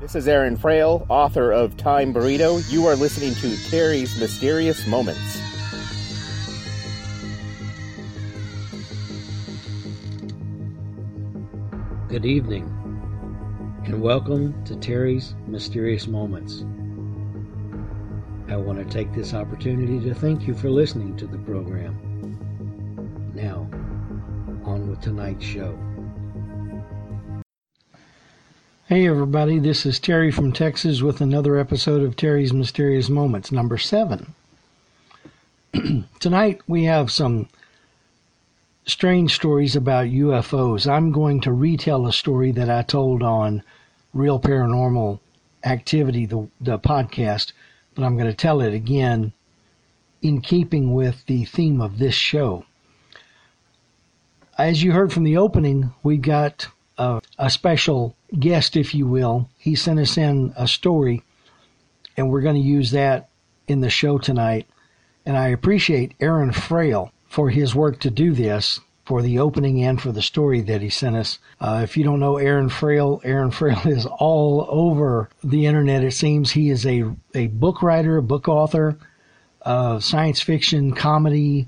This is Aaron Frail, author of Time Burrito. You are listening to Terry's Mysterious Moments. Good evening, and welcome to Terry's Mysterious Moments. I want to take this opportunity to thank you for listening to the program. Now, on with tonight's show. Hey, everybody, this is Terry from Texas with another episode of Terry's Mysterious Moments, number seven. Tonight, we have some strange stories about UFOs. I'm going to retell a story that I told on Real Paranormal Activity, the, the podcast, but I'm going to tell it again in keeping with the theme of this show. As you heard from the opening, we got a, a special guest, if you will. He sent us in a story, and we're going to use that in the show tonight. And I appreciate Aaron Frail for his work to do this for the opening and for the story that he sent us. Uh, if you don't know Aaron Frail, Aaron Frail is all over the internet. It seems he is a, a book writer, a book author, uh, science fiction, comedy.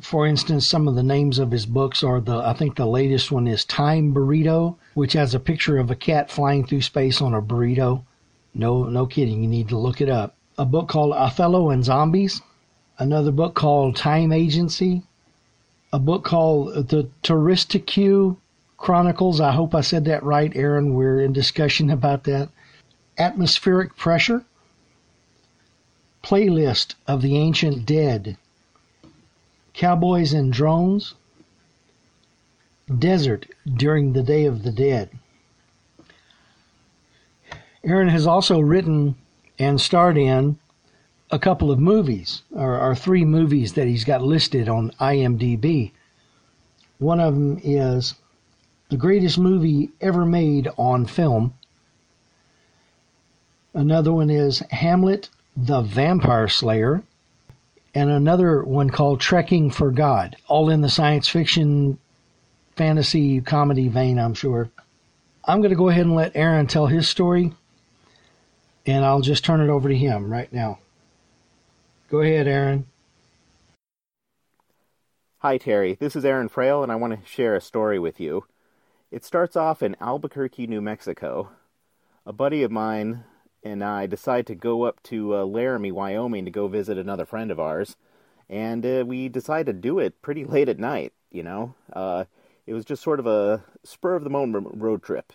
For instance, some of the names of his books are the, I think the latest one is Time Burrito, which has a picture of a cat flying through space on a burrito. No, no kidding. You need to look it up. A book called Othello and Zombies, another book called Time Agency, a book called The Touristique Chronicles. I hope I said that right, Aaron. We're in discussion about that. Atmospheric Pressure, Playlist of the Ancient Dead, Cowboys and Drones, Desert During the Day of the Dead. Aaron has also written and starred in a couple of movies, or, or three movies that he's got listed on IMDb. One of them is the greatest movie ever made on film. Another one is Hamlet the Vampire Slayer. And another one called Trekking for God, all in the science fiction, fantasy, comedy vein, I'm sure. I'm going to go ahead and let Aaron tell his story, and I'll just turn it over to him right now. Go ahead, Aaron. Hi, Terry. This is Aaron Frail, and I want to share a story with you. It starts off in Albuquerque, New Mexico. A buddy of mine and I decide to go up to uh, Laramie, Wyoming to go visit another friend of ours. And uh, we decide to do it pretty late at night, you know. Uh, it was just sort of a spur of the moment road trip,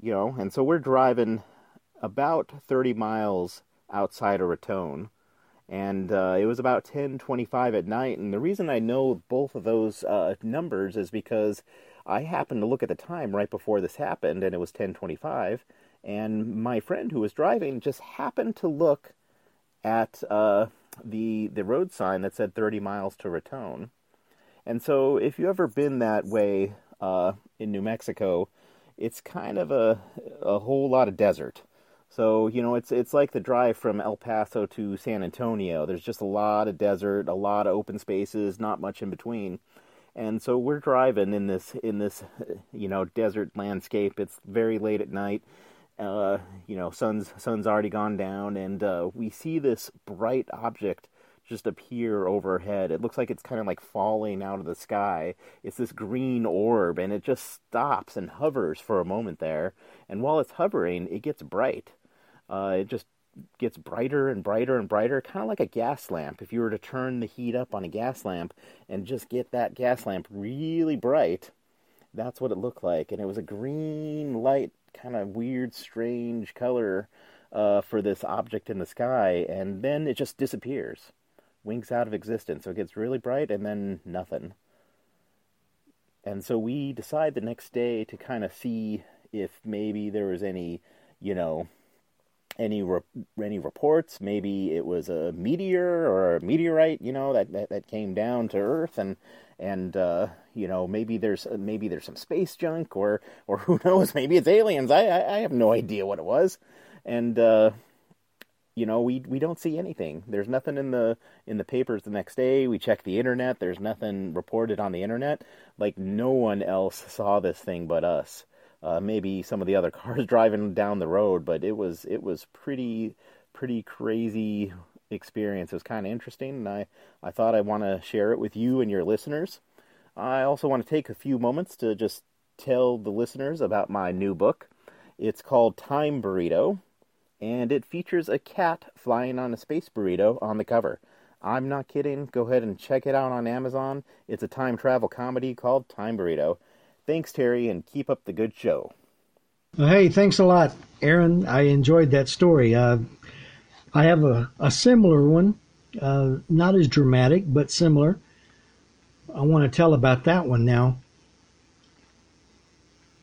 you know. And so we're driving about 30 miles outside of Raton and uh, it was about 10:25 at night. And the reason I know both of those uh, numbers is because I happened to look at the time right before this happened, and it was 10:25. And my friend who was driving just happened to look at uh, the the road sign that said 30 miles to Raton. And so, if you ever been that way uh, in New Mexico, it's kind of a a whole lot of desert. So, you know, it's it's like the drive from El Paso to San Antonio. There's just a lot of desert, a lot of open spaces, not much in between. And so we're driving in this in this you know, desert landscape. It's very late at night. Uh, you know, sun's sun's already gone down and uh, we see this bright object just appear overhead. It looks like it's kind of like falling out of the sky. It's this green orb and it just stops and hovers for a moment there. And while it's hovering, it gets bright uh, it just gets brighter and brighter and brighter, kind of like a gas lamp. If you were to turn the heat up on a gas lamp and just get that gas lamp really bright, that's what it looked like. And it was a green light, kind of weird, strange color uh, for this object in the sky, and then it just disappears, winks out of existence. So it gets really bright and then nothing. And so we decide the next day to kind of see if maybe there was any, you know, any re- any reports. Maybe it was a meteor or a meteorite, you know, that that, that came down to Earth, and and uh, you know maybe there's maybe there's some space junk, or or who knows, maybe it's aliens. I I, I have no idea what it was, and uh, you know, we we don't see anything. There's nothing in the in the papers the next day. We check the internet. There's nothing reported on the internet. Like no one else saw this thing but us. Uh, maybe some of the other cars driving down the road, but it was it was pretty pretty crazy experience. It was kind of interesting, and I I thought I want to share it with you and your listeners. I also want to take a few moments to just tell the listeners about my new book. It's called Time Burrito, and it features a cat flying on a space burrito on the cover. I'm not kidding. Go ahead and check it out on Amazon. It's a time travel comedy called Time Burrito. Thanks, Terry, and keep up the good show. Hey, thanks a lot, Aaron. I enjoyed that story. Uh, I have a, a similar one, uh, not as dramatic, but similar. I want to tell about that one now.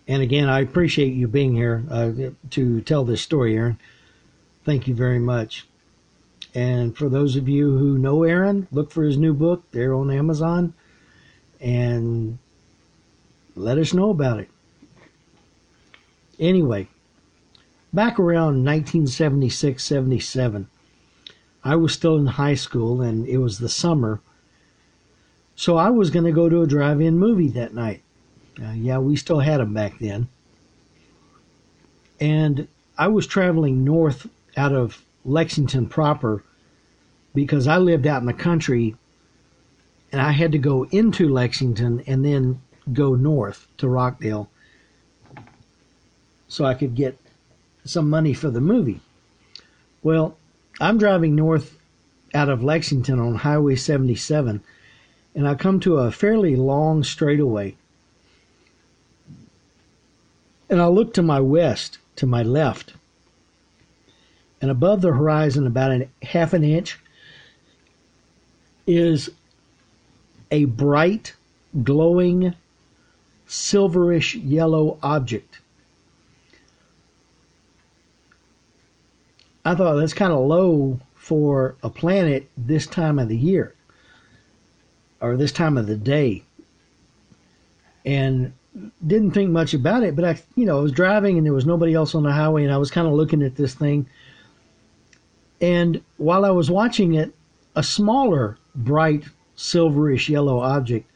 And again, I appreciate you being here uh, to tell this story, Aaron. Thank you very much. And for those of you who know Aaron, look for his new book. They're on Amazon. And let us know about it. Anyway, back around 1976 77, I was still in high school and it was the summer. So I was going to go to a drive in movie that night. Uh, yeah, we still had them back then. And I was traveling north out of Lexington proper because I lived out in the country and I had to go into Lexington and then go north to Rockdale so I could get some money for the movie. Well, I'm driving north out of Lexington on Highway 77 and I come to a fairly long straightaway. And I look to my west, to my left, and above the horizon, about a half an inch, is a bright, glowing, silverish yellow object. I thought that's kind of low for a planet this time of the year or this time of the day. And didn't think much about it, but I, you know, I was driving and there was nobody else on the highway and I was kind of looking at this thing. And while I was watching it, a smaller, bright, silverish yellow object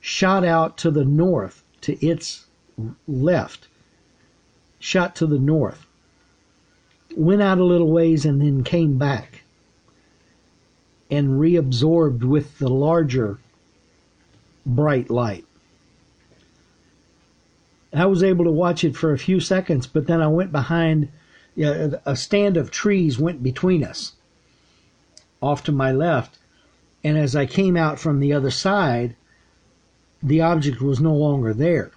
shot out to the north, to its left, shot to the north, went out a little ways, and then came back and reabsorbed with the larger bright light. I was able to watch it for a few seconds, but then I went behind you know, a stand of trees went between us off to my left. And as I came out from the other side, the object was no longer there.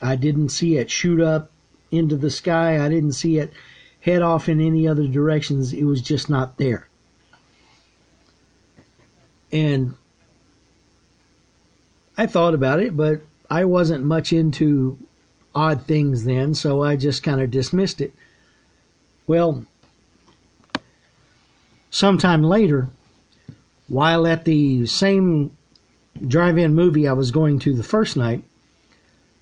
I didn't see it shoot up into the sky. I didn't see it head off in any other directions. It was just not there. And I thought about it, but I wasn't much into odd things then, so I just kind of dismissed it. Well, sometime later, while at the same drive in movie I was going to the first night,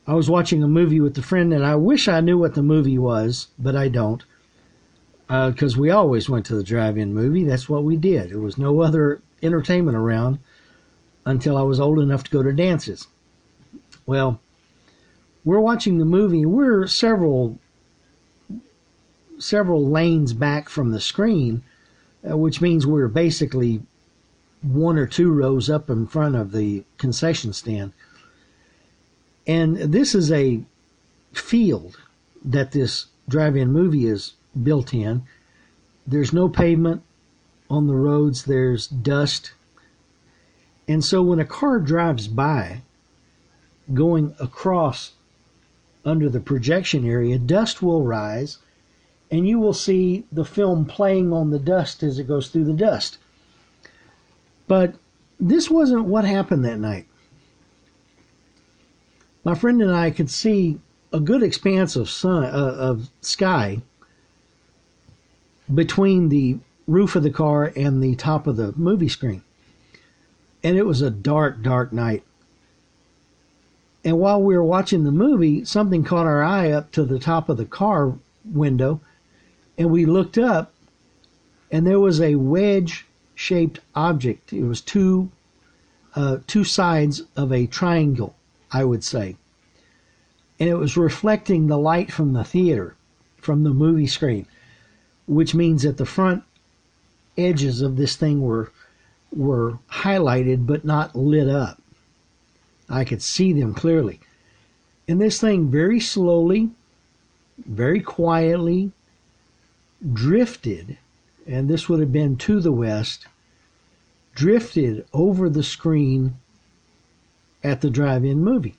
I was watching a movie with a friend, and I wish I knew what the movie was, but I don't. Because uh, we always went to the drive in movie. That's what we did. There was no other entertainment around until I was old enough to go to dances. Well, we're watching the movie. We're several several lanes back from the screen, uh, which means we're basically one or two rows up in front of the concession stand. And this is a field that this drive-in movie is built in. There's no pavement on the roads. There's dust. And so when a car drives by going across under the projection area, dust will rise and you will see the film playing on the dust as it goes through the dust. But this wasn't what happened that night. My friend and I could see a good expanse of sun uh, of sky between the roof of the car and the top of the movie screen. And it was a dark, dark night. And while we were watching the movie, something caught our eye up to the top of the car window and we looked up and there was a wedge-shaped object. It was two uh, two sides of a triangle, I would say, and it was reflecting the light from the theater, from the movie screen, which means that the front edges of this thing were were highlighted but not lit up. I could see them clearly. And this thing very slowly, very quietly drifted, and this would have been to the west, drifted over the screen at the drive in movie.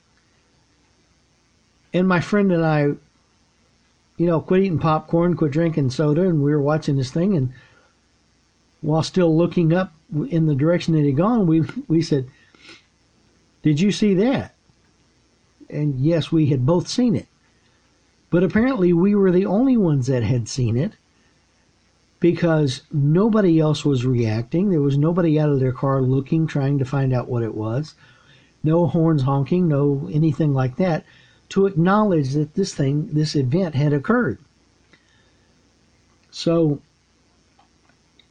And my friend and I, you know, quit eating popcorn, quit drinking soda, and we were watching this thing. And while still looking up in the direction it had gone, we, we said, Did you see that? And yes, we had both seen it. But apparently, we were the only ones that had seen it because nobody else was reacting. There was nobody out of their car looking, trying to find out what it was. No horns honking, no anything like that to acknowledge that this thing, this event had occurred. So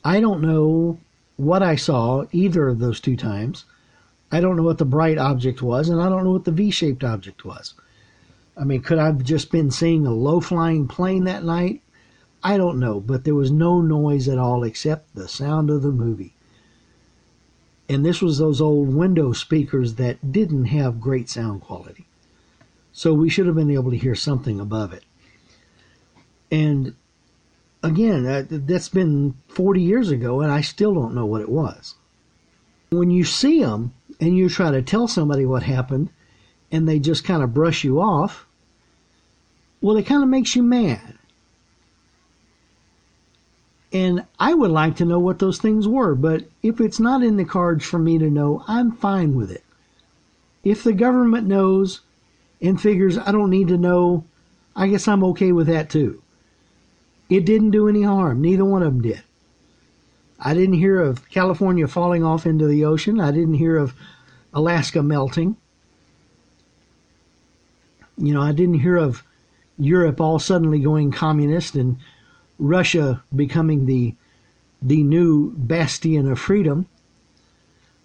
I don't know what I saw either of those two times. I don't know what the bright object was, and I don't know what the V shaped object was. I mean, could I have just been seeing a low flying plane that night? I don't know, but there was no noise at all except the sound of the movie. And this was those old window speakers that didn't have great sound quality. So we should have been able to hear something above it. And again, that, that's been 40 years ago, and I still don't know what it was. When you see them and you try to tell somebody what happened, and they just kind of brush you off, well, it kind of makes you mad. And I would like to know what those things were, but if it's not in the cards for me to know, I'm fine with it. If the government knows and figures I don't need to know, I guess I'm okay with that too. It didn't do any harm. Neither one of them did. I didn't hear of California falling off into the ocean. I didn't hear of Alaska melting. You know, I didn't hear of Europe all suddenly going communist and Russia becoming the the new bastion of freedom.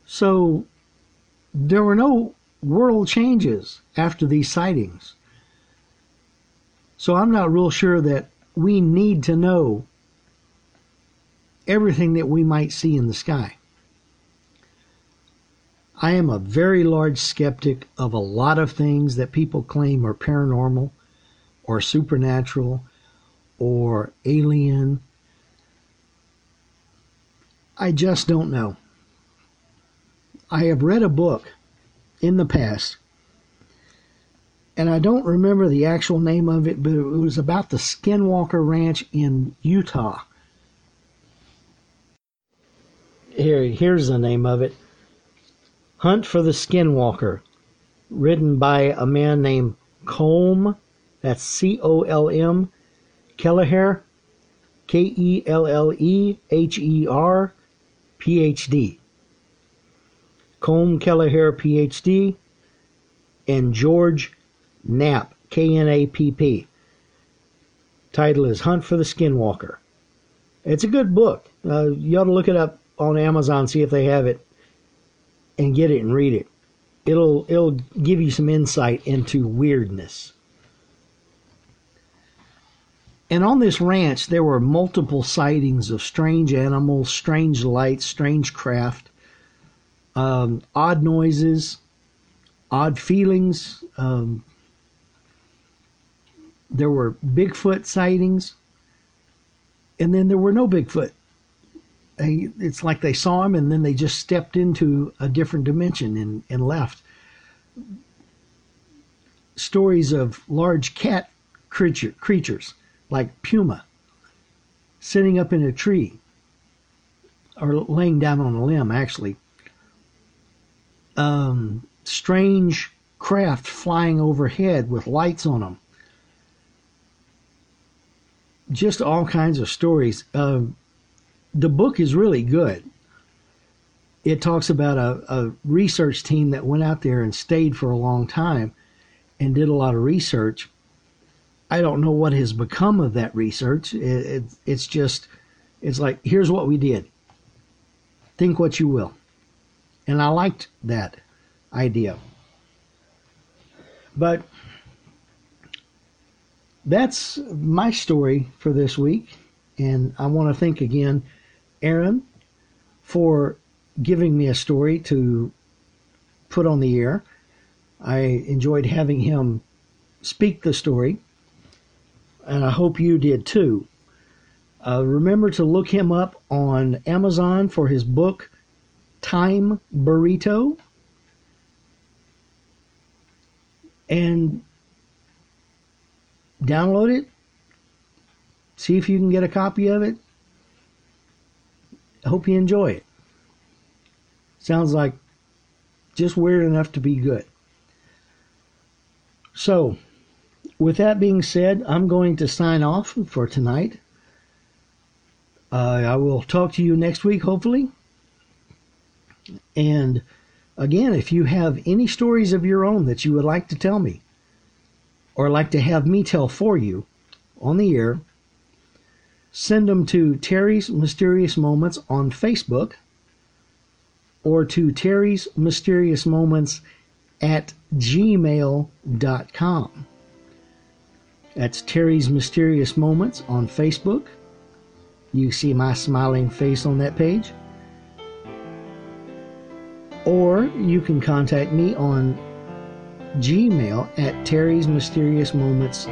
So there were no world changes after these sightings. So I'm not real sure that we need to know everything that we might see in the sky. I am a very large skeptic of a lot of things that people claim are paranormal or supernatural or alien. I just don't know. I have read a book in the past, and I don't remember the actual name of it, but it was about the Skinwalker Ranch in Utah. Here, here's the name of it Hunt for the Skinwalker, written by a man named Colm, that's C O L M, Kelleher, K E L L E H E R, PhD. Colm Kelleher, PhD, and George Knapp, K N A P P. Title is Hunt for the Skinwalker. It's a good book. Uh, you ought to look it up on Amazon, see if they have it, and get it and read it. It'll it'll give you some insight into weirdness. And on this ranch, there were multiple sightings of strange animals, strange lights, strange craft, um, odd noises, odd feelings. Um, there were Bigfoot sightings, and then there were no Bigfoot. It's like they saw him and then they just stepped into a different dimension and, and left. Stories of large cat creature, creatures like puma, sitting up in a tree or laying down on a limb, actually. Um, strange craft flying overhead with lights on them. Just all kinds of stories. Uh, the book is really good. It talks about a, a research team that went out there and stayed for a long time and did a lot of research I don't know what has become of that research. It, it, it's just It's like, here's what we did. Think what you will. And I liked that idea. But that's my story for this week. And I want to thank again Aaron for giving me a story to put on the air. I enjoyed having him speak the story, and I hope you did too. Uh, remember to look him up on Amazon for his book, Time Burrito. And download it. See if you can get a copy of it. I hope you enjoy it. Sounds like just weird enough to be good. So, with that being said, I'm going to sign off for tonight. Uh, I will talk to you next week, hopefully. And again, if you have any stories of your own that you would like to tell me, or like to have me tell for you on the air, send them to Terry's Mysterious Moments on Facebook or to Terry's Mysterious Moments at gmail.com. That's Terry's Mysterious Moments on Facebook. You see my smiling face on that page. Or you can contact me on Gmail at Terry's Mysterious Moments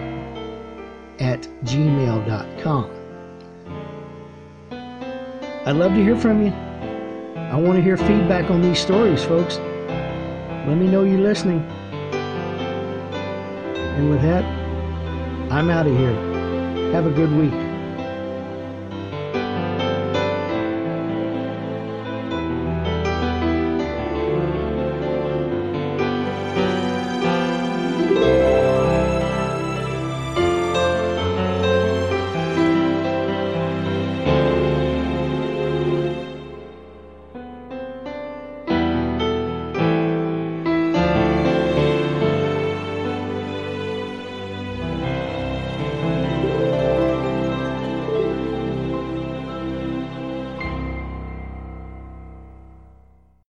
at gmail.com. I'd love to hear from you. I want to hear feedback on these stories, folks. Let me know you're listening. And with that, I'm out of here. Have a good week.